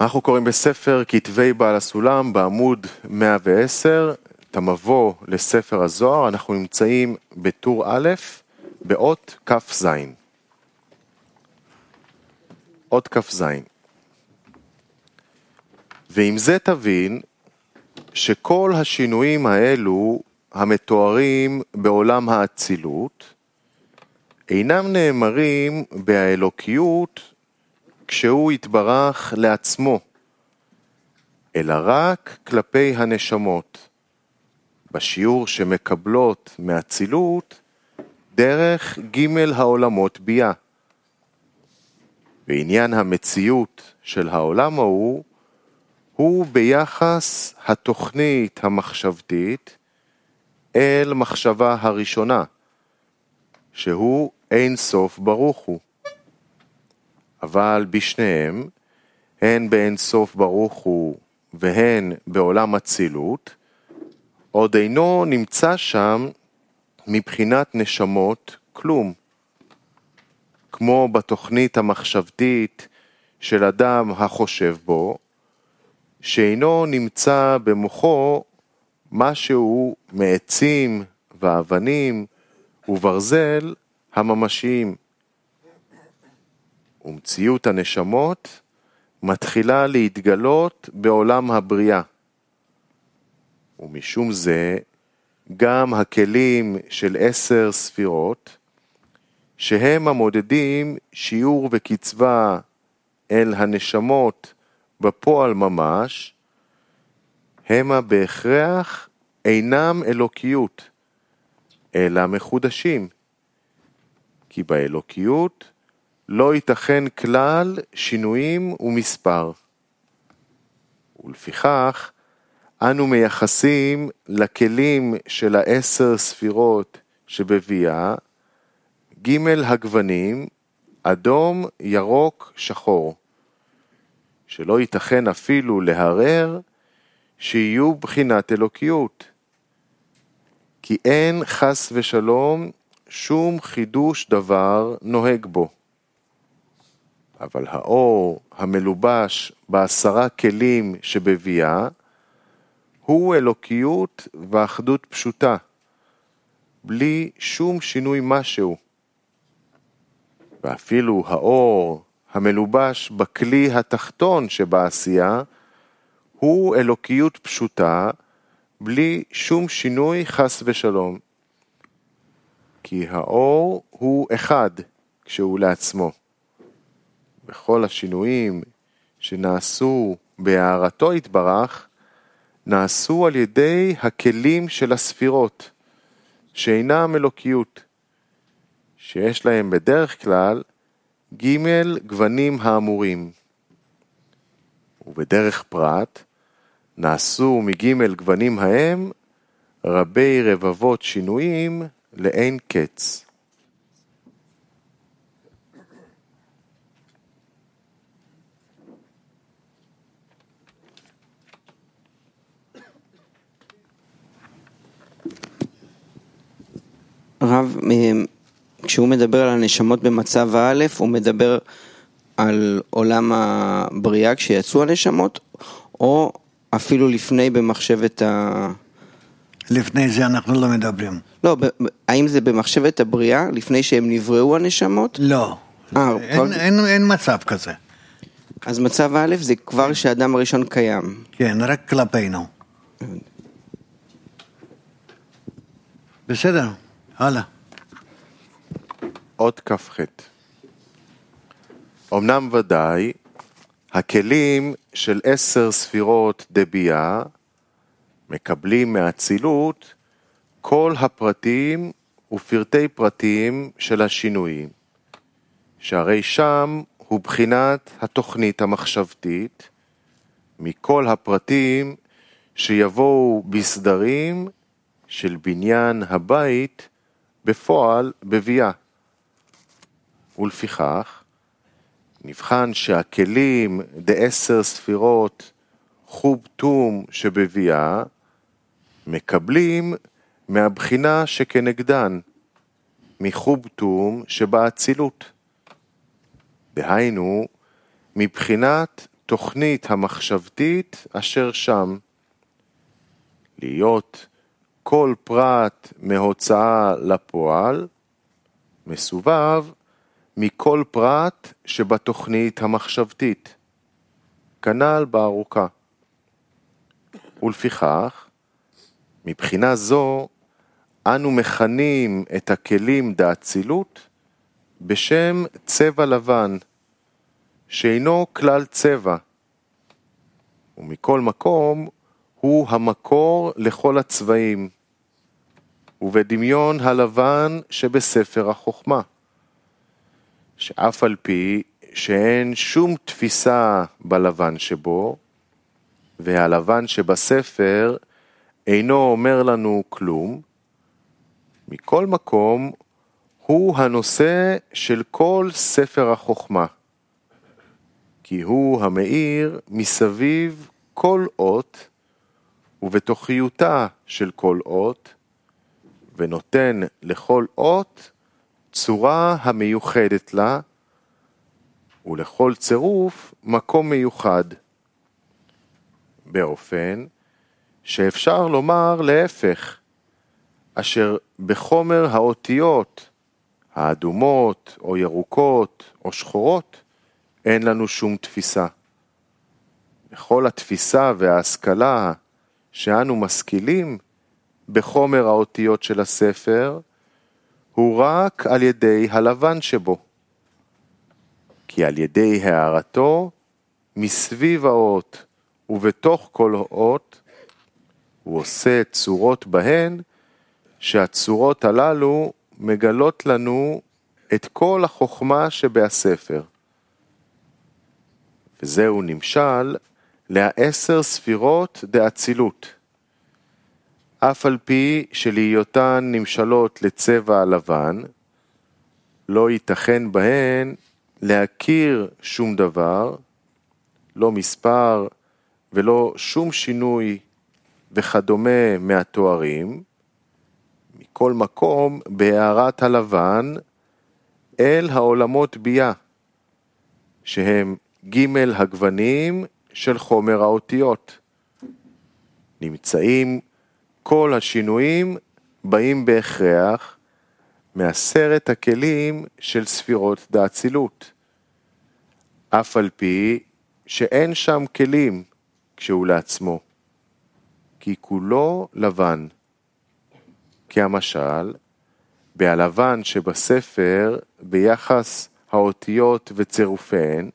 אנחנו קוראים בספר כתבי בעל הסולם בעמוד 110, את המבוא לספר הזוהר, אנחנו נמצאים בטור א', באות כ"ז. אות כ"ז. ועם זה תבין שכל השינויים האלו המתוארים בעולם האצילות אינם נאמרים באלוקיות כשהוא יתברך לעצמו, אלא רק כלפי הנשמות, בשיעור שמקבלות מאצילות דרך ג' העולמות ביה. ועניין המציאות של העולם ההוא הוא ביחס התוכנית המחשבתית אל מחשבה הראשונה, שהוא אין סוף ברוך הוא. אבל בשניהם, הן באין סוף ברוך הוא והן בעולם אצילות, עוד אינו נמצא שם מבחינת נשמות כלום. כמו בתוכנית המחשבתית של אדם החושב בו, שאינו נמצא במוחו משהו מעצים ואבנים וברזל הממשיים. ומציאות הנשמות מתחילה להתגלות בעולם הבריאה. ומשום זה, גם הכלים של עשר ספירות, שהם המודדים שיעור וקצבה אל הנשמות בפועל ממש, המה בהכרח אינם אלוקיות, אלא מחודשים. כי באלוקיות לא ייתכן כלל שינויים ומספר. ולפיכך, אנו מייחסים לכלים של העשר ספירות שבביאה ג' הגוונים, אדום, ירוק, שחור, שלא ייתכן אפילו להרר שיהיו בחינת אלוקיות, כי אין חס ושלום שום חידוש דבר נוהג בו. אבל האור המלובש בעשרה כלים שבביאה הוא אלוקיות ואחדות פשוטה, בלי שום שינוי משהו. ואפילו האור המלובש בכלי התחתון שבעשייה הוא אלוקיות פשוטה, בלי שום שינוי חס ושלום. כי האור הוא אחד כשהוא לעצמו. וכל השינויים שנעשו בהערתו יתברך, נעשו על ידי הכלים של הספירות, שאינם אלוקיות, שיש להם בדרך כלל ג' גוונים האמורים. ובדרך פרט, נעשו מג' גוונים ההם רבי רבבות שינויים לאין קץ. הרב, כשהוא מדבר על הנשמות במצב הא', הוא מדבר על עולם הבריאה כשיצאו הנשמות, או אפילו לפני במחשבת ה... לפני זה אנחנו לא מדברים. לא, האם זה במחשבת הבריאה, לפני שהם נבראו הנשמות? לא. אה, אין, כבר... אין, אין מצב כזה. אז מצב א' זה כבר שהאדם הראשון קיים. כן, רק כלפינו. בסדר, הלאה. אות כ"ח. אמנם ודאי, הכלים של עשר ספירות דבייה מקבלים מאצילות כל הפרטים ופרטי פרטים של השינויים, שהרי שם הוא בחינת התוכנית המחשבתית מכל הפרטים שיבואו בסדרים של בניין הבית בפועל בביאה. ולפיכך, נבחן שהכלים דעשר ספירות חוב תום שבביאה מקבלים מהבחינה שכנגדן, מחוב תום שבאצילות. דהיינו, מבחינת תוכנית המחשבתית אשר שם. להיות כל פרט מהוצאה לפועל מסובב מכל פרט שבתוכנית המחשבתית. כנ"ל בארוכה. ולפיכך, מבחינה זו, אנו מכנים את הכלים דאצילות בשם צבע לבן, שאינו כלל צבע, ומכל מקום הוא המקור לכל הצבעים, ובדמיון הלבן שבספר החוכמה, שאף על פי שאין שום תפיסה בלבן שבו, והלבן שבספר אינו אומר לנו כלום, מכל מקום הוא הנושא של כל ספר החוכמה, כי הוא המאיר מסביב כל אות ובתוכיותה של כל אות, ונותן לכל אות צורה המיוחדת לה, ולכל צירוף מקום מיוחד. באופן שאפשר לומר להפך, אשר בחומר האותיות האדומות או ירוקות או שחורות אין לנו שום תפיסה. בכל התפיסה וההשכלה שאנו משכילים בחומר האותיות של הספר הוא רק על ידי הלבן שבו. כי על ידי הערתו מסביב האות ובתוך כל אות הוא עושה צורות בהן שהצורות הללו מגלות לנו את כל החוכמה שבהספר. וזהו נמשל לעשר ספירות דאצילות. אף על פי שלהיותן נמשלות לצבע הלבן, לא ייתכן בהן להכיר שום דבר, לא מספר ולא שום שינוי וכדומה מהתוארים, מכל מקום בהערת הלבן אל העולמות ביה, שהם ג' הגוונים של חומר האותיות. נמצאים כל השינויים באים בהכרח מעשרת הכלים של ספירות דאצילות. אף על פי שאין שם כלים כשהוא לעצמו, כי כולו לבן. כמשל, בהלבן שבספר ביחס האותיות וצירופיהן,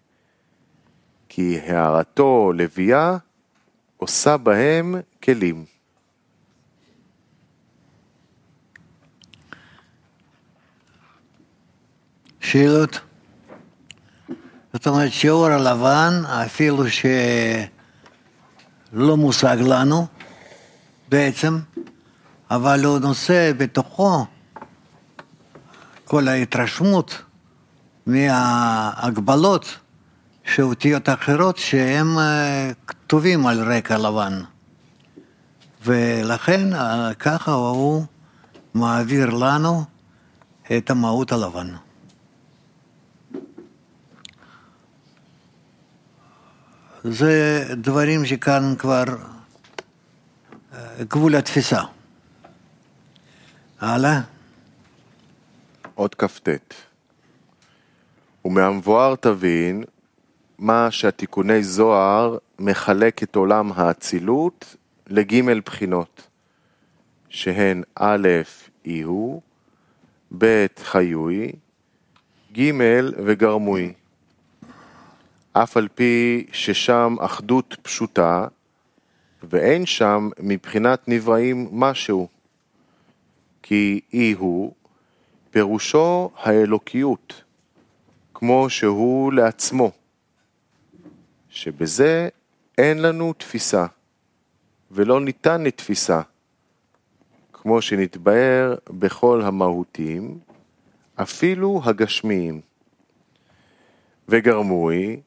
כי הערתו לביאה עושה בהם כלים. שאלות? זאת אומרת, שיעור הלבן, אפילו שלא מושג לנו בעצם, אבל הוא נושא בתוכו כל ההתרשמות מההגבלות של אותיות אחרות שהן כתובים על רקע לבן. ולכן ככה הוא מעביר לנו את המהות הלבן. זה דברים שכאן כבר גבול התפיסה. הלאה. עוד כ"ט. ומהמבואר תבין מה שהתיקוני זוהר מחלק את עולם האצילות לג' בחינות, שהן א', אי הוא, ב', חיוי, ג' וגרמוי. אף על פי ששם אחדות פשוטה, ואין שם מבחינת נבראים משהו. כי אי הוא, פירושו האלוקיות, כמו שהוא לעצמו, שבזה אין לנו תפיסה, ולא ניתן לתפיסה, כמו שנתבהר בכל המהותים, אפילו הגשמיים. וגרמוי,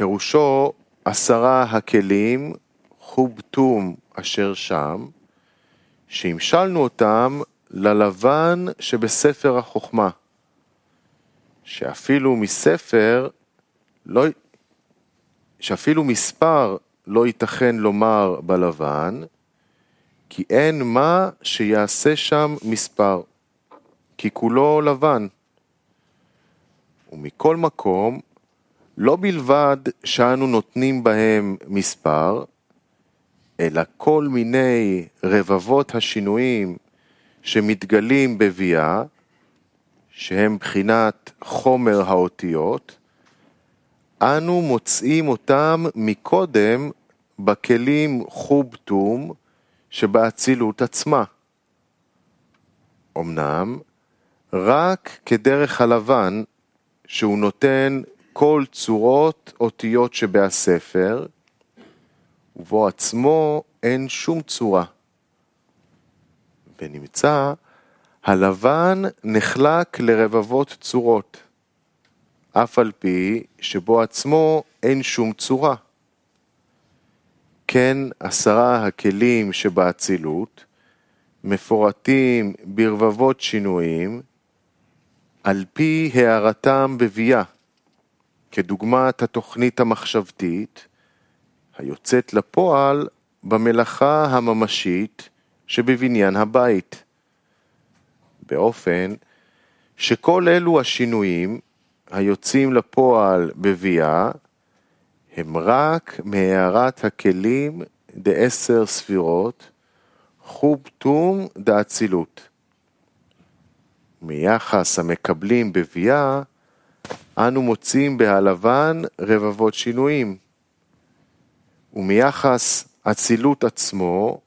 פירושו עשרה הכלים חובטום אשר שם, שהמשלנו אותם ללבן שבספר החוכמה, שאפילו מספר לא שאפילו מספר לא ייתכן לומר בלבן, כי אין מה שיעשה שם מספר, כי כולו לבן. ומכל מקום, לא בלבד שאנו נותנים בהם מספר, אלא כל מיני רבבות השינויים שמתגלים בביאה, שהם בחינת חומר האותיות, אנו מוצאים אותם מקודם בכלים חובטום שבאצילות עצמה. אמנם, רק כדרך הלבן, שהוא נותן כל צורות אותיות שבהספר, ובו עצמו אין שום צורה. ונמצא, הלבן נחלק לרבבות צורות, אף על פי שבו עצמו אין שום צורה. כן עשרה הכלים שבאצילות מפורטים ברבבות שינויים על פי הערתם בביאה, כדוגמת התוכנית המחשבתית היוצאת לפועל במלאכה הממשית שבבניין הבית, באופן שכל אלו השינויים היוצאים לפועל בביאה הם רק מהערת הכלים דעשר ספירות, חוב תום דאצילות. מיחס המקבלים בביאה, אנו מוצאים בהלבן רבבות שינויים. ומיחס אצילות עצמו,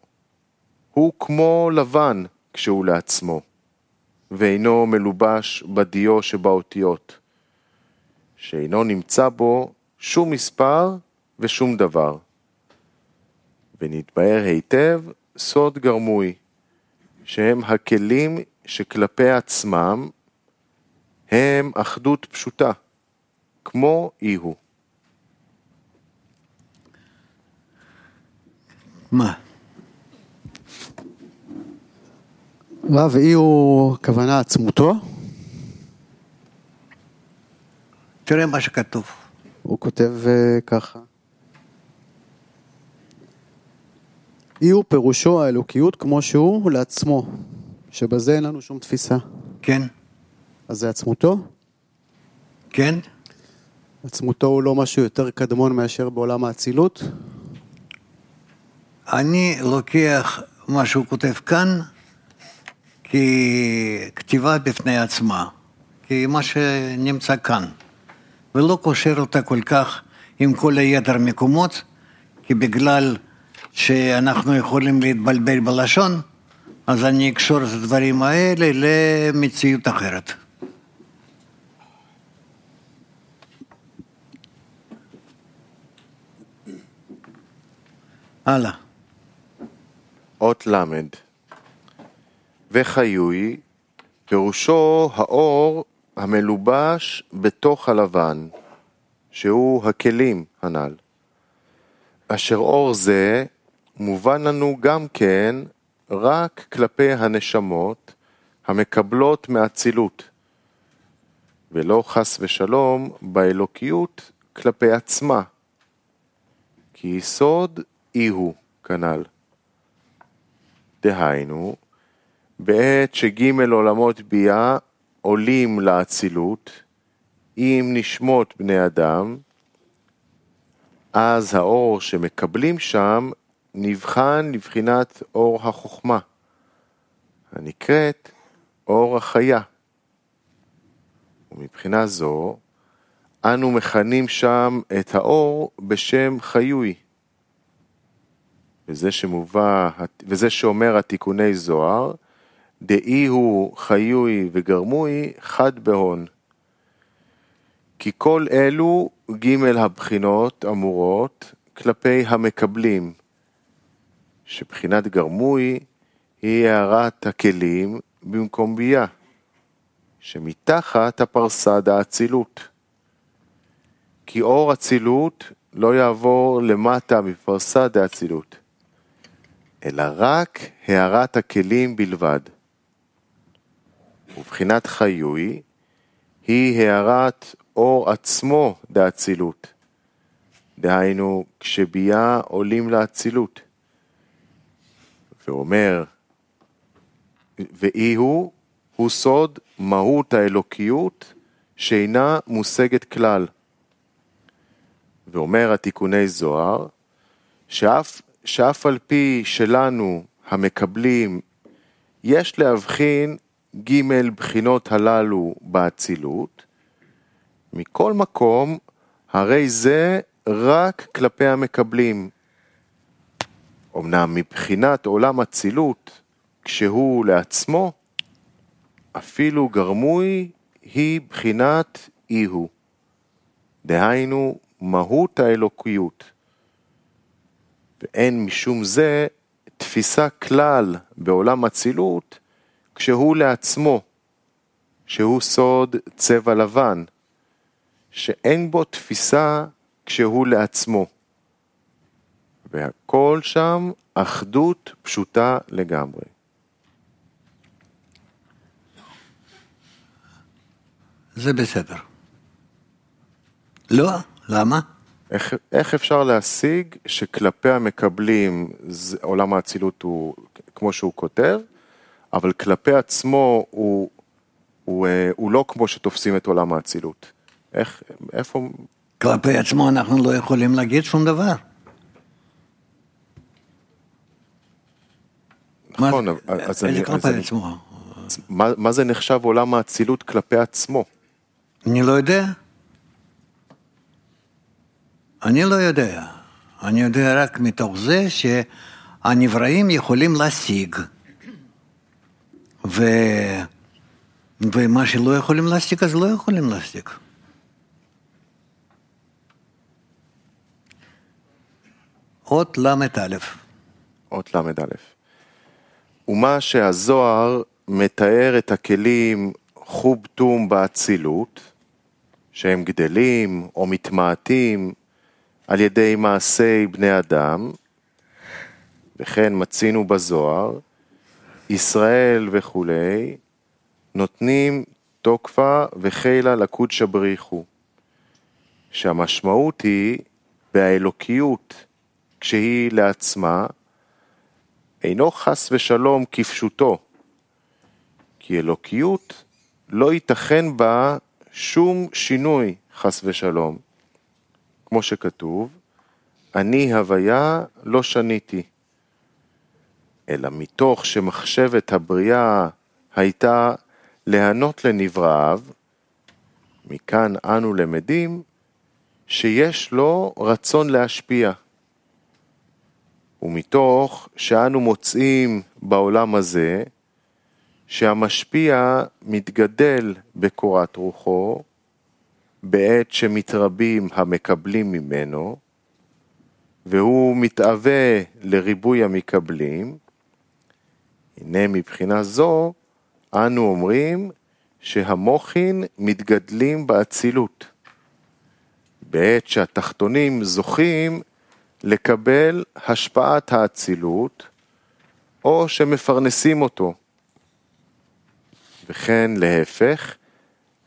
הוא כמו לבן כשהוא לעצמו, ואינו מלובש בדיו שבאותיות, שאינו נמצא בו שום מספר ושום דבר. ונתבהר היטב סוד גרמוי, שהם הכלים שכלפי עצמם הם אחדות פשוטה, כמו אי הוא. מה? רב, אי הוא כוונה עצמותו? תראה מה שכתוב. הוא כותב uh, ככה. אי הוא פירושו האלוקיות כמו שהוא לעצמו, שבזה אין לנו שום תפיסה. כן? אז זה עצמותו? כן? עצמותו הוא לא משהו יותר קדמון מאשר בעולם האצילות? אני לוקח מה שהוא כותב כאן ככתיבה בפני עצמה, כמה שנמצא כאן, ולא קושר אותה כל כך עם כל היתר מקומות, כי בגלל שאנחנו יכולים להתבלבל בלשון, אז אני אקשור את הדברים האלה למציאות אחרת. הלאה. אות ל' וחיוי פירושו האור המלובש בתוך הלבן, שהוא הכלים הנ"ל. אשר אור זה מובן לנו גם כן רק כלפי הנשמות המקבלות מאצילות, ולא חס ושלום באלוקיות כלפי עצמה, כי יסוד אי הוא כנ"ל. דהיינו, בעת שג' עולמות ביאה עולים לאצילות, עם נשמות בני אדם, אז האור שמקבלים שם נבחן לבחינת אור החוכמה, הנקראת אור החיה. ומבחינה זו, אנו מכנים שם את האור בשם חיוי. וזה שמובא, וזה שאומר התיקוני זוהר, דאי הוא חיוי וגרמוי חד בהון. כי כל אלו ג' הבחינות אמורות כלפי המקבלים, שבחינת גרמוי היא הערת הכלים במקום ביאה, שמתחת הפרסה דאצילות. כי אור אצילות לא יעבור למטה מפרסה דאצילות, אלא רק הערת הכלים בלבד. ובחינת חיוי היא הערת אור עצמו דאצילות, דהיינו, כשביאה עולים לאצילות. ואומר, ואי הוא, הוא סוד מהות האלוקיות שאינה מושגת כלל. ואומר התיקוני זוהר, שאף, שאף על פי שלנו המקבלים יש להבחין ג' בחינות הללו באצילות, מכל מקום, הרי זה רק כלפי המקבלים. אמנם מבחינת עולם אצילות, כשהוא לעצמו, אפילו גרמוי היא בחינת אי הוא. דהיינו, מהות האלוקיות. ואין משום זה תפיסה כלל בעולם אצילות כשהוא לעצמו, שהוא סוד צבע לבן, שאין בו תפיסה כשהוא לעצמו. והכל שם אחדות פשוטה לגמרי. זה בסדר. לא, למה? איך, איך אפשר להשיג שכלפי המקבלים זה, עולם האצילות הוא כמו שהוא כותב, אבל כלפי עצמו הוא, הוא, אה, הוא לא כמו שתופסים את עולם האצילות? איך, איפה... כלפי עצמו אנחנו לא יכולים להגיד שום דבר. נכון, מה, אז אני... כלפי אז עצמו? מה, מה זה נחשב עולם האצילות כלפי עצמו? אני לא יודע. אני לא יודע. אני יודע רק מתוך זה שהנבראים יכולים להשיג. ו... ומה שלא יכולים להשיג, אז לא יכולים להשיג. אות ל"א. אות ל"א. ומה שהזוהר מתאר את הכלים חוב תום באצילות, שהם גדלים או מתמעטים על ידי מעשי בני אדם, וכן מצינו בזוהר, ישראל וכולי, נותנים תוקפה וחילה לקודשא בריחו, שהמשמעות היא באלוקיות כשהיא לעצמה, אינו חס ושלום כפשוטו, כי אלוקיות לא ייתכן בה שום שינוי חס ושלום. כמו שכתוב, אני הוויה לא שניתי. אלא מתוך שמחשבת הבריאה הייתה להיענות לנבראיו, מכאן אנו למדים שיש לו רצון להשפיע. ומתוך שאנו מוצאים בעולם הזה שהמשפיע מתגדל בקורת רוחו, בעת שמתרבים המקבלים ממנו, והוא מתאווה לריבוי המקבלים, הנה מבחינה זו אנו אומרים שהמוחין מתגדלים באצילות, בעת שהתחתונים זוכים לקבל השפעת האצילות, או שמפרנסים אותו. וכן להפך,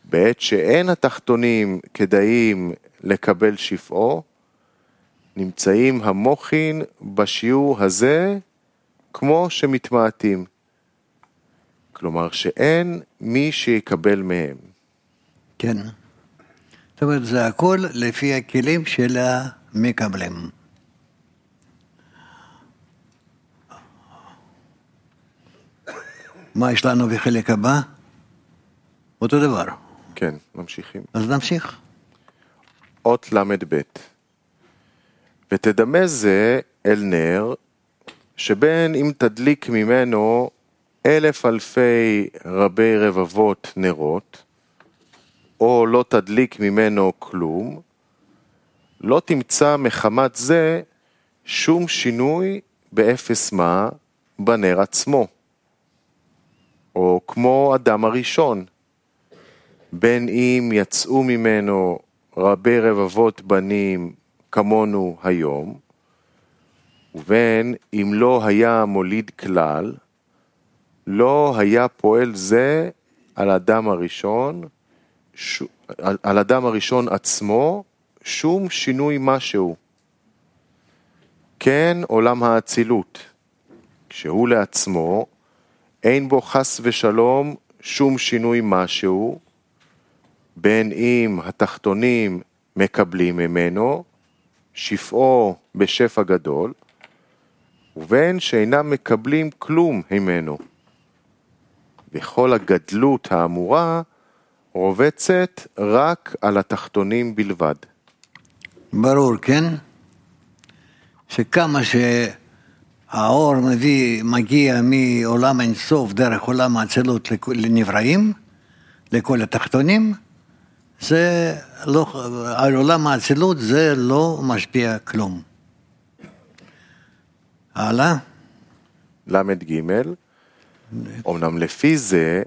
בעת שאין התחתונים כדאים לקבל שפעו, נמצאים המוחין בשיעור הזה כמו שמתמעטים. כלומר שאין מי שיקבל מהם. כן. זאת אומרת, זה הכל לפי הכלים של המקבלים. מה יש לנו בחלק הבא? אותו דבר. כן, ממשיכים. אז נמשיך. אות ל"ב ותדמה זה אל נר, שבין אם תדליק ממנו אלף אלפי רבי רבבות נרות, או לא תדליק ממנו כלום, לא תמצא מחמת זה שום שינוי באפס מה בנר עצמו. או כמו אדם הראשון, בין אם יצאו ממנו רבי רבבות בנים כמונו היום, ובין אם לא היה מוליד כלל, לא היה פועל זה על אדם הראשון, ש... על אדם הראשון עצמו, שום שינוי משהו. כן עולם האצילות, שהוא לעצמו, אין בו חס ושלום שום שינוי משהו, בין אם התחתונים מקבלים ממנו, שפעו בשפע גדול, ובין שאינם מקבלים כלום ממנו. וכל הגדלות האמורה רובצת רק על התחתונים בלבד. ברור, כן? שכמה שהאור מביא, מגיע מעולם אינסוף דרך עולם האצילות לכ- לנבראים, לכל התחתונים, זה לא, על עולם האצילות זה לא משפיע כלום. הלאה? ל"ג, אמנם לפי זה,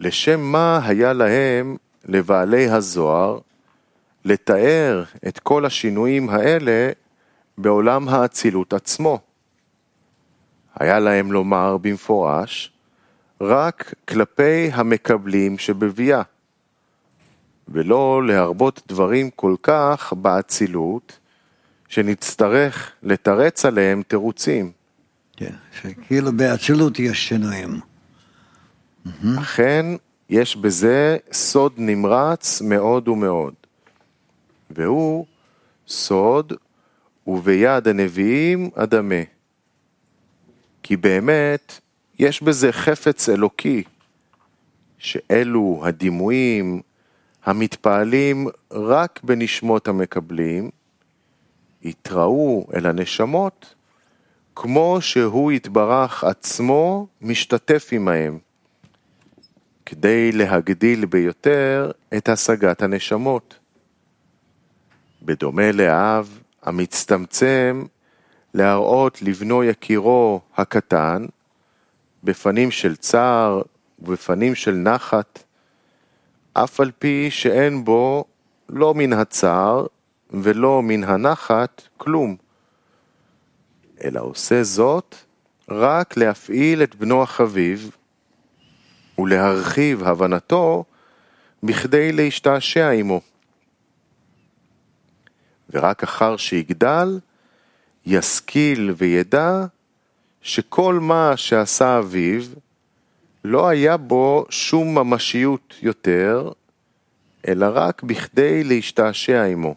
לשם מה היה להם, לבעלי הזוהר, לתאר את כל השינויים האלה בעולם האצילות עצמו. היה להם לומר במפורש, רק כלפי המקבלים שבביאה, ולא להרבות דברים כל כך באצילות, שנצטרך לתרץ עליהם תירוצים. כן, שכאילו באצילות יש שינויים. אכן, יש בזה סוד נמרץ מאוד ומאוד, והוא סוד וביד הנביאים אדמה. כי באמת, יש בזה חפץ אלוקי, שאלו הדימויים המתפעלים רק בנשמות המקבלים, יתראו אל הנשמות כמו שהוא יתברך עצמו משתתף עמהם, כדי להגדיל ביותר את השגת הנשמות. בדומה לאב המצטמצם להראות לבנו יקירו הקטן, בפנים של צער ובפנים של נחת, אף על פי שאין בו לא מן הצער ולא מן הנחת כלום, אלא עושה זאת רק להפעיל את בנו החביב ולהרחיב הבנתו בכדי להשתעשע עמו. ורק אחר שיגדל, ישכיל וידע שכל מה שעשה אביו, לא היה בו שום ממשיות יותר, אלא רק בכדי להשתעשע עמו.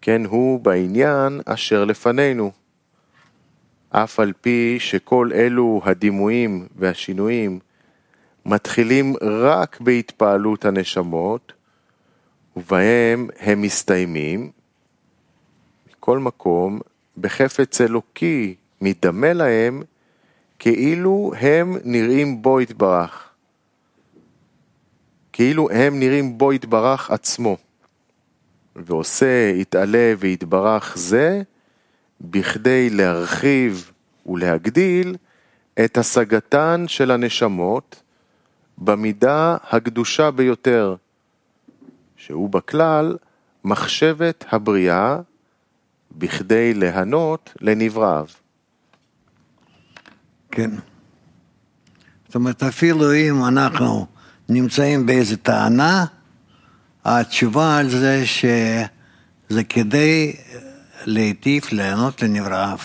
כן הוא בעניין אשר לפנינו. אף על פי שכל אלו הדימויים והשינויים מתחילים רק בהתפעלות הנשמות, ובהם הם מסתיימים, מכל מקום, בחפץ אלוקי מדמה להם, כאילו הם נראים בו יתברך. כאילו הם נראים בו יתברך עצמו. ועושה יתעלה ויתברך זה, בכדי להרחיב ולהגדיל את השגתן של הנשמות במידה הקדושה ביותר, שהוא בכלל מחשבת הבריאה בכדי להנות לנבראיו. כן. זאת אומרת, אפילו אם אנחנו נמצאים באיזו טענה, התשובה על זה שזה כדי להיטיב, ליהנות לנבראיו.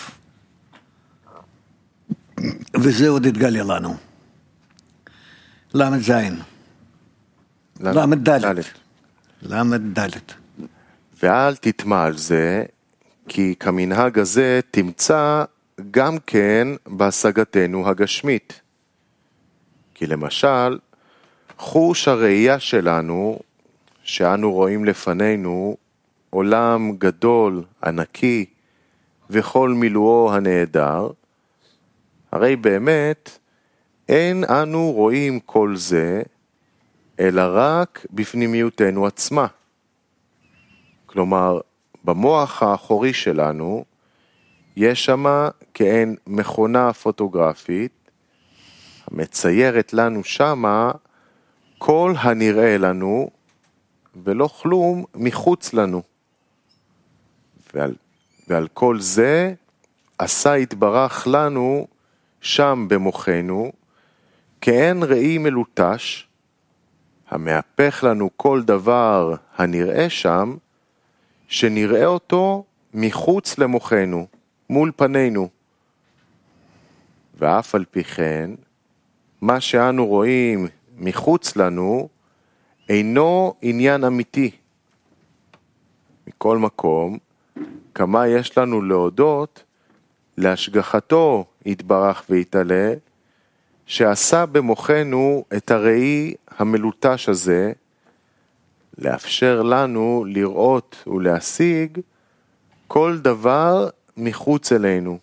וזה עוד יתגלה לנו. ל"ז. ל"ד. ל"ד. ואל תטמע על זה, כי כמנהג הזה תמצא גם כן בהשגתנו הגשמית. כי למשל, חוש הראייה שלנו, שאנו רואים לפנינו עולם גדול, ענקי, וכל מילואו הנהדר, הרי באמת אין אנו רואים כל זה, אלא רק בפנימיותנו עצמה. כלומר, במוח האחורי שלנו יש שמה כעין מכונה פוטוגרפית המציירת לנו שמה כל הנראה לנו ולא כלום מחוץ לנו. ועל, ועל כל זה עשה יתברך לנו שם במוחנו כעין ראי מלוטש, המהפך לנו כל דבר הנראה שם, שנראה אותו מחוץ למוחנו, מול פנינו. ואף על פי כן, מה שאנו רואים מחוץ לנו אינו עניין אמיתי. מכל מקום, כמה יש לנו להודות להשגחתו יתברך ויתעלה, שעשה במוחנו את הראי המלוטש הזה, לאפשר לנו לראות ולהשיג כל דבר מחוץ אלינו.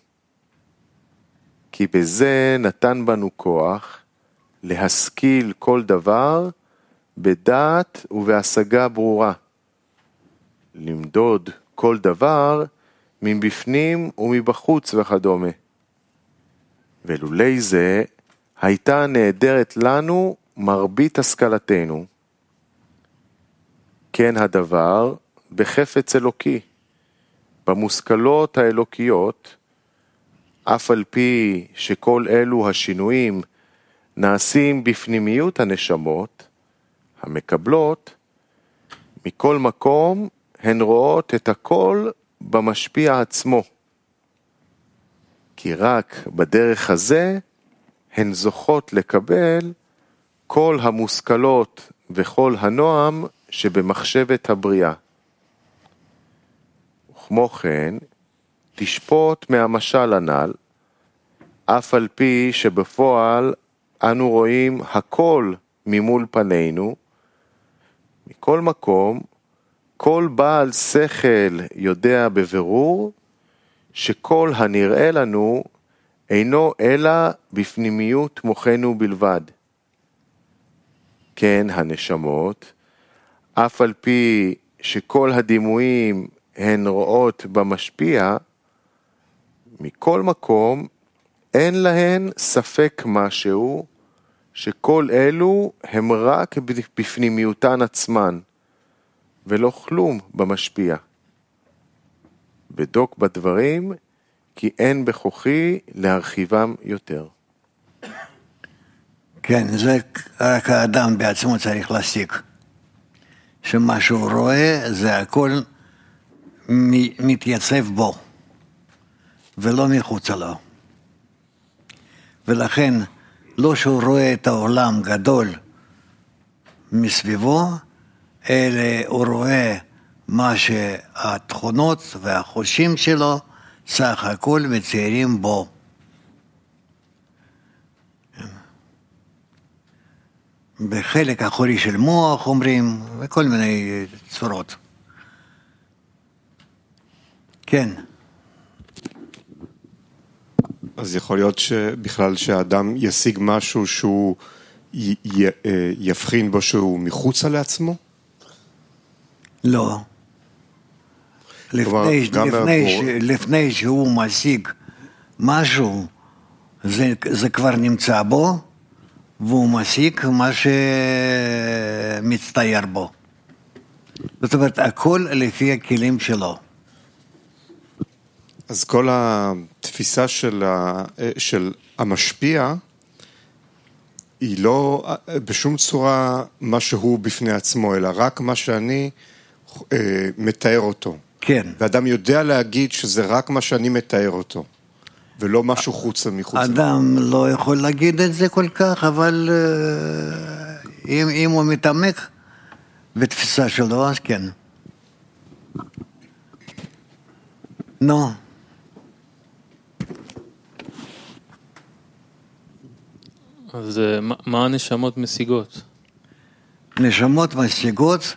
כי בזה נתן בנו כוח להשכיל כל דבר בדעת ובהשגה ברורה. למדוד כל דבר מבפנים ומבחוץ וכדומה. ולולי זה הייתה נעדרת לנו מרבית השכלתנו. כן הדבר בחפץ אלוקי, במושכלות האלוקיות, אף על פי שכל אלו השינויים נעשים בפנימיות הנשמות, המקבלות, מכל מקום הן רואות את הכל במשפיע עצמו. כי רק בדרך הזה הן זוכות לקבל כל המושכלות וכל הנועם שבמחשבת הבריאה. וכמו כן, תשפוט מהמשל הנ"ל, אף על פי שבפועל אנו רואים הכל ממול פנינו, מכל מקום, כל בעל שכל יודע בבירור שכל הנראה לנו אינו אלא בפנימיות מוחנו בלבד. כן, הנשמות, אף על פי שכל הדימויים הן רואות במשפיע, מכל מקום אין להן ספק משהו שכל אלו הם רק בפנימיותן עצמן, ולא כלום במשפיע. בדוק בדברים, כי אין בכוחי להרחיבם יותר. כן, זה רק האדם בעצמו צריך להסיק. שמה שהוא רואה זה הכל מתייצב בו, ולא מחוצה לו. ולכן, לא שהוא רואה את העולם גדול מסביבו, אלא הוא רואה מה שהתכונות והחושים שלו סך הכל מציירים בו. בחלק האחורי של מוח אומרים, וכל מיני צורות. כן. אז יכול להיות שבכלל שהאדם ישיג משהו שהוא י, י, אה, יבחין בו שהוא מחוצה לעצמו? לא. לפני, לפני, ש, לפני שהוא משיג משהו, זה, זה כבר נמצא בו, והוא משיג מה שמצטייר בו. זאת אומרת, הכל לפי הכלים שלו. אז כל התפיסה של, ה, של המשפיע היא לא בשום צורה מה שהוא בפני עצמו, אלא רק מה שאני אה, מתאר אותו. כן. ואדם יודע להגיד שזה רק מה שאני מתאר אותו, ולא משהו חוצה מחוץ. אדם לא יכול להגיד את זה כל כך, אבל אה, אם, אם הוא מתעמק בתפיסה שלו, אז כן. נו. No. אז אה, מה הנשמות משיגות? נשמות משיגות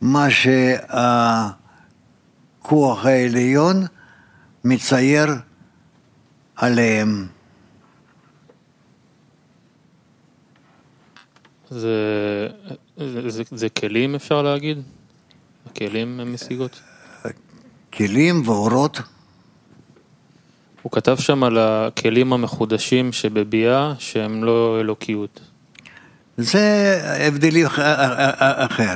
מה שהכוח העליון מצייר עליהם. זה, זה, זה, זה כלים אפשר להגיד? הכלים הם משיגות? כלים ואורות. הוא כתב שם על הכלים המחודשים שבביאה שהם לא אלוקיות. זה הבדלי אחר.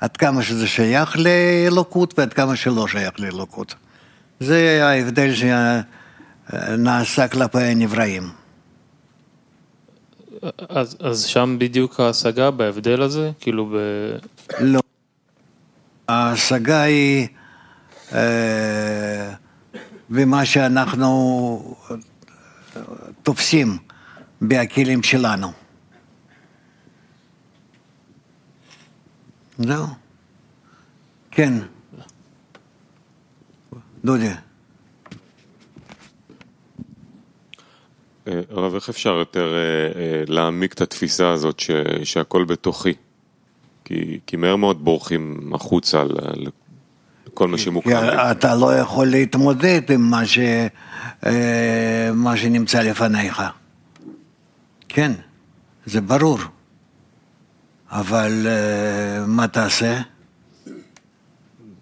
עד כמה שזה שייך לאלוקות ועד כמה שלא שייך לאלוקות. זה ההבדל שנעשה כלפי הנבראים. אז, אז שם בדיוק ההשגה בהבדל הזה? כאילו ב... לא. ההשגה היא... אה, ומה שאנחנו תופסים בכלים שלנו. זהו. כן. דודי. אה, הרב, איך אפשר יותר אה, אה, להעמיק את התפיסה הזאת שהכל בתוכי? כי, כי מהר מאוד בורחים החוצה ל- לכל מה לי. אתה לא יכול להתמודד עם מה, ש... אה, מה שנמצא לפניך. כן, זה ברור. אבל אה, מה תעשה?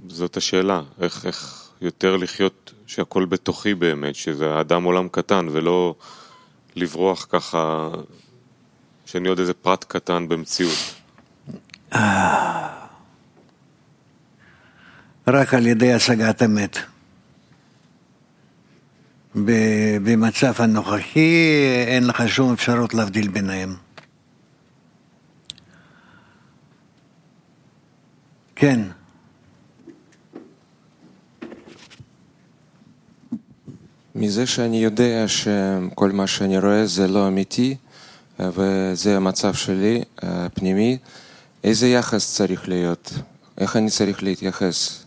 זאת השאלה, איך, איך יותר לחיות שהכל בתוכי באמת, שזה האדם עולם קטן ולא לברוח ככה, שאני עוד איזה פרט קטן במציאות. רק על ידי השגת אמת. ב- במצב הנוכחי אין לך שום אפשרות להבדיל ביניהם. כן, מזה שאני יודע שכל מה שאני רואה זה לא אמיתי וזה המצב שלי, הפנימי, איזה יחס צריך להיות? איך אני צריך להתייחס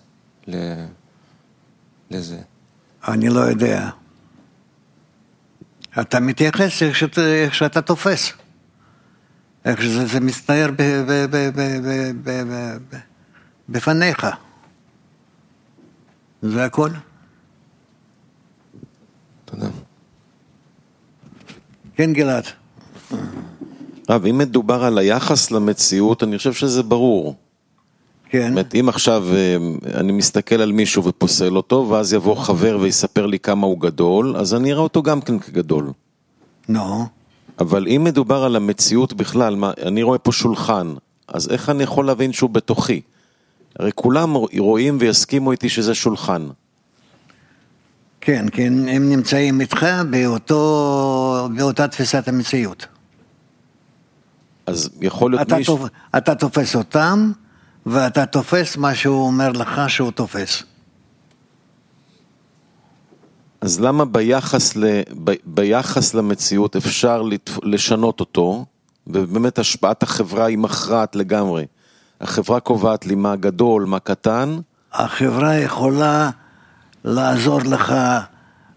לזה? אני לא יודע. אתה מתייחס איך, שאתה, איך שאתה תופס. איך שזה מצטייר בפניך. זה הכל. תודה. כן, גלעד. רב, אם מדובר על היחס למציאות, אני חושב שזה ברור. כן. זאת אומרת, אם עכשיו אה, אני מסתכל על מישהו ופוסל אותו, ואז יבוא חבר ויספר לי כמה הוא גדול, אז אני אראה אותו גם כן כגדול. נו. אבל אם מדובר על המציאות בכלל, מה, אני רואה פה שולחן, אז איך אני יכול להבין שהוא בתוכי? הרי כולם רואים ויסכימו איתי שזה שולחן. כן, כן, הם נמצאים איתך באותו, באותה תפיסת המציאות. אז יכול להיות אתה, מישהו... תופ... אתה תופס אותם, ואתה תופס מה שהוא אומר לך שהוא תופס. אז למה ביחס, ל, ב, ביחס למציאות אפשר לת, לשנות אותו, ובאמת השפעת החברה היא מכרעת לגמרי. החברה קובעת לי מה גדול, מה קטן, החברה יכולה לעזור לך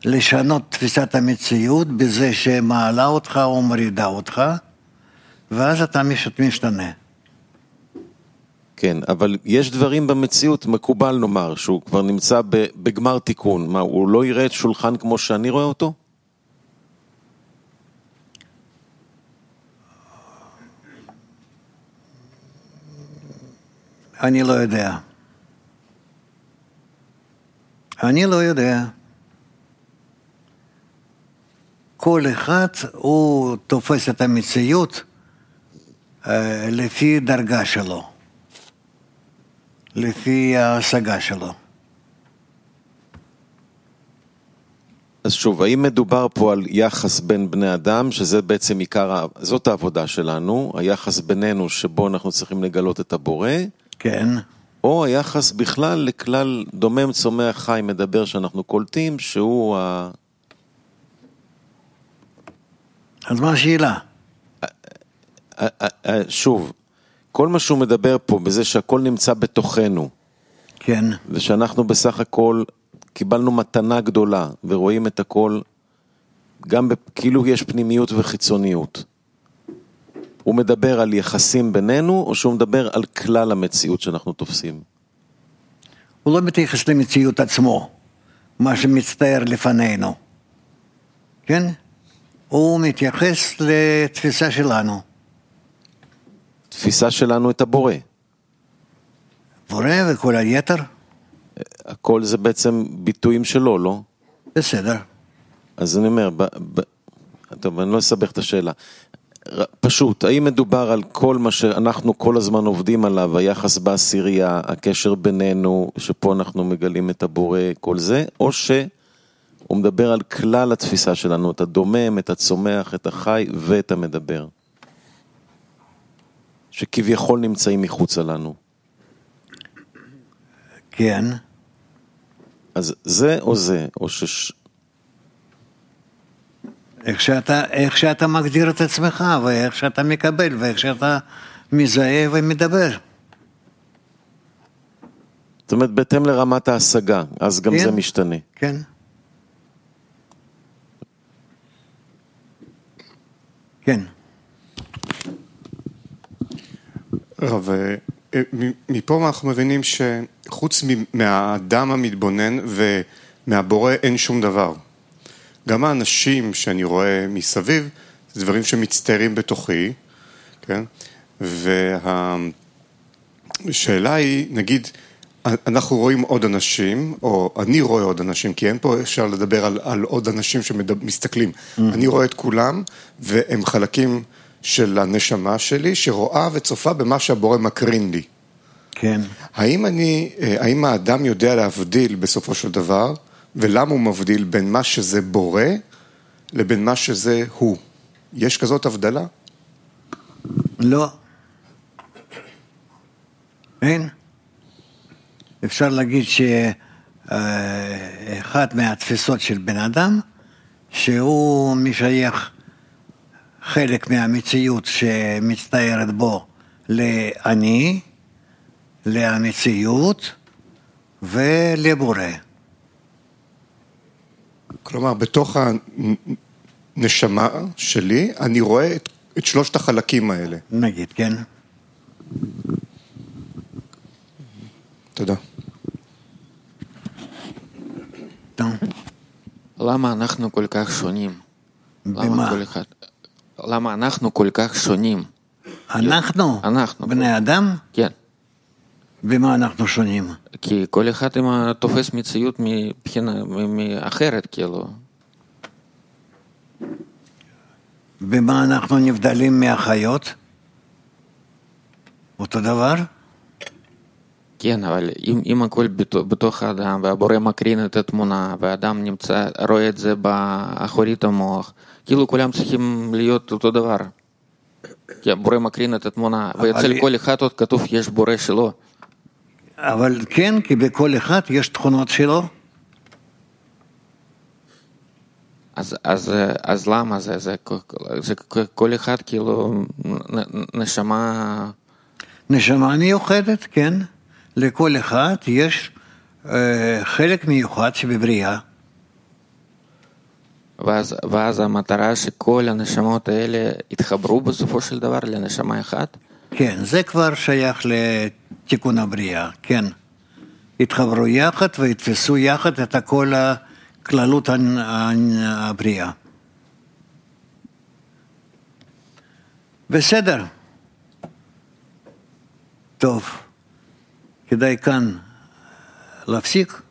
לשנות תפיסת המציאות בזה שמעלה אותך או מורידה אותך, ואז אתה מש- משתנה. כן, אבל יש דברים במציאות, מקובל נאמר, שהוא כבר נמצא בגמר תיקון. מה, הוא לא יראה את שולחן כמו שאני רואה אותו? אני לא יודע. אני לא יודע. כל אחד הוא תופס את המציאות אה, לפי דרגה שלו, לפי ההשגה שלו. אז שוב, האם מדובר פה על יחס בין בני אדם, שזה בעצם עיקר, זאת העבודה שלנו, היחס בינינו שבו אנחנו צריכים לגלות את הבורא, כן, או היחס בכלל לכלל דומם, צומח, חי, מדבר שאנחנו קולטים, שהוא ה... אז מה השאלה? ה- ה- ה- שוב, כל מה שהוא מדבר פה, בזה שהכל נמצא בתוכנו, כן, ושאנחנו בסך הכל קיבלנו מתנה גדולה, ורואים את הכל, גם כאילו יש פנימיות וחיצוניות. הוא מדבר על יחסים בינינו, או שהוא מדבר על כלל המציאות שאנחנו תופסים? הוא לא מתייחס למציאות עצמו, מה שמצטייר לפנינו, כן? הוא מתייחס לתפיסה שלנו. תפיסה שלנו את הבורא. בורא וכל היתר, הכל זה בעצם ביטויים שלו, לא? בסדר. אז אני אומר, ב, ב, טוב, אני לא אסבך את השאלה. פשוט, האם מדובר על כל מה שאנחנו כל הזמן עובדים עליו, היחס בעשירייה, הקשר בינינו, שפה אנחנו מגלים את הבורא, כל זה, או שהוא מדבר על כלל התפיסה שלנו, את הדומם, את הצומח, את החי ואת המדבר, שכביכול נמצאים מחוצה לנו. כן. אז זה או זה, או ש... איך שאתה, איך שאתה מגדיר את עצמך, ואיך שאתה מקבל, ואיך שאתה מזהה ומדבר. זאת אומרת, בהתאם לרמת ההשגה, אז גם כן. זה משתנה. כן. כן. רב, אה, אה, מפה אנחנו מבינים שחוץ מהאדם המתבונן ומהבורא אין שום דבר. גם האנשים שאני רואה מסביב, זה דברים שמצטיירים בתוכי, כן? והשאלה היא, נגיד, אנחנו רואים עוד אנשים, או אני רואה עוד אנשים, כי אין פה אפשר לדבר על, על עוד אנשים שמסתכלים. Mm-hmm. אני רואה את כולם, והם חלקים של הנשמה שלי, שרואה וצופה במה שהבורא מקרין לי. כן. האם אני, אה, האם האדם יודע להבדיל בסופו של דבר, ולמה הוא מבדיל בין מה שזה בורא לבין מה שזה הוא? יש כזאת הבדלה? לא. אין. אפשר להגיד שאחת מהתפיסות של בן אדם, שהוא משייך חלק מהמציאות שמצטיירת בו לאני, למציאות ולבורא. כלומר, בתוך הנשמה שלי, אני רואה את, את שלושת החלקים האלה. נגיד, כן? תודה. טוב. למה אנחנו כל כך שונים? למה במה? כל אחד... למה אנחנו כל כך שונים? אנחנו? אנחנו. בני אדם? כן. במה אנחנו שונים? כי כל אחד עם תופס מציאות מבחינה אחרת, כאילו. במה אנחנו נבדלים מהחיות? אותו דבר? כן, אבל אם, אם הכל בתו- בתוך האדם והבורא מקרין את התמונה והאדם נמצא, רואה את זה באחורית המוח, כאילו כולם צריכים להיות אותו דבר. כי הבורא מקרין את התמונה, ואצל כל אחד עוד כתוב יש בורא שלו. אבל כן, כי בכל אחד יש תכונות שלו. אז, אז, אז למה זה? זה, זה כל אחד כאילו נשמה... נשמה מיוחדת, כן. לכל אחד יש אה, חלק מיוחד שבבריאה. ואז, ואז המטרה שכל הנשמות האלה יתחברו בסופו של דבר לנשמה אחת? כן, זה כבר שייך לתיקון הבריאה, כן. יתחברו יחד ויתפסו יחד את כל הכללות הבריאה. בסדר. טוב, כדאי כאן להפסיק,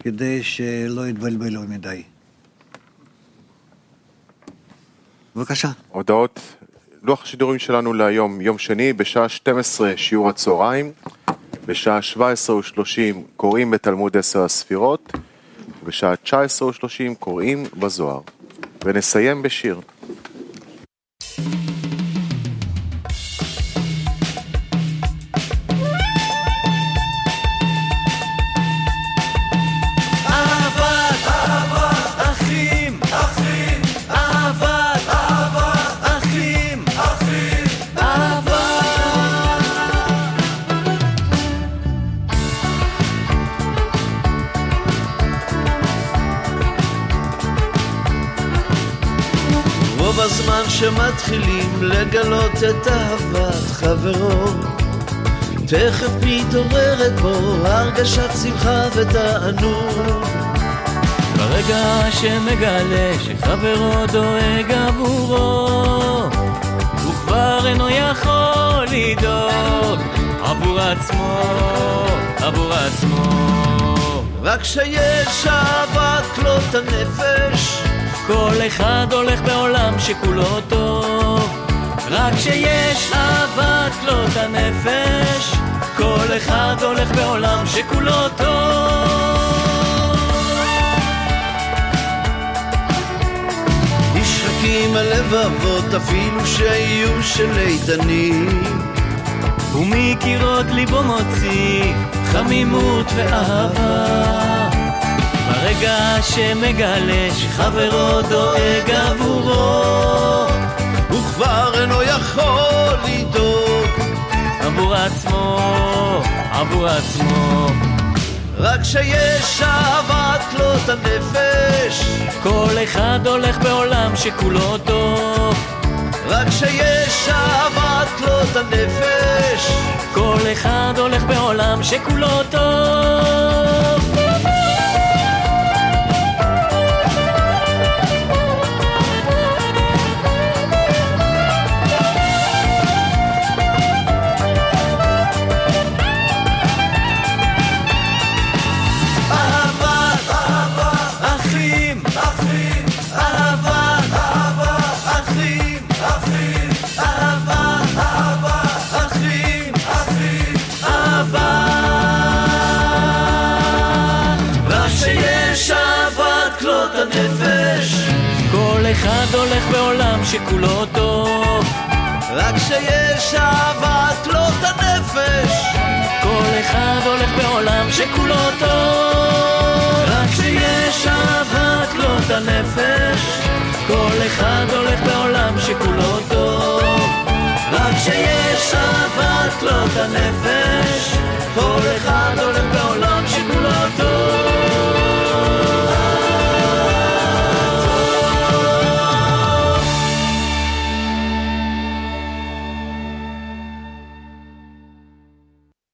כדי שלא יתבלבלו מדי. בבקשה. הודעות, לוח השידורים שלנו להיום, יום שני, בשעה 12 שיעור הצהריים, בשעה 17 ו-30 קוראים בתלמוד עשר הספירות, בשעה 19 ו-30 קוראים בזוהר. ונסיים בשיר. אחים, רוב הזמן שמתחילים לגלות את אהבת חברו. תכף מתעוררת בו הרגשת שמחה ותענוג. ברגע שמגלה שחברו דואג עבורו, הוא כבר אינו יכול לדאוג עבור עצמו, עבור עצמו. רק כשיש אהבת כלות הנפש כל אחד הולך בעולם שכולו טוב, רק כשיש אהבת כלות הנפש, כל אחד הולך בעולם שכולו טוב. נשחקים הלבבות אפילו שיהיו של איתנים ומקירות ליבו מוציא חמימות ואהבה. רגע שמגלה שחברו דואג עבורו וכבר אינו יכול לדאוג עבור עצמו, עבור עצמו. רק שיש אהבת כלות הנפש כל אחד הולך בעולם שכולו טוב. רק שיש אהבת כלות הנפש כל אחד הולך בעולם שכולו טוב. שכולו טוב. רק שיש אהבת לא הנפש. כל אחד הולך בעולם שכולו טוב. רק שיש אהבת לא הנפש. כל אחד הולך בעולם שכולו טוב. רק שיש אהבת לא הנפש. כל אחד הולך בעולם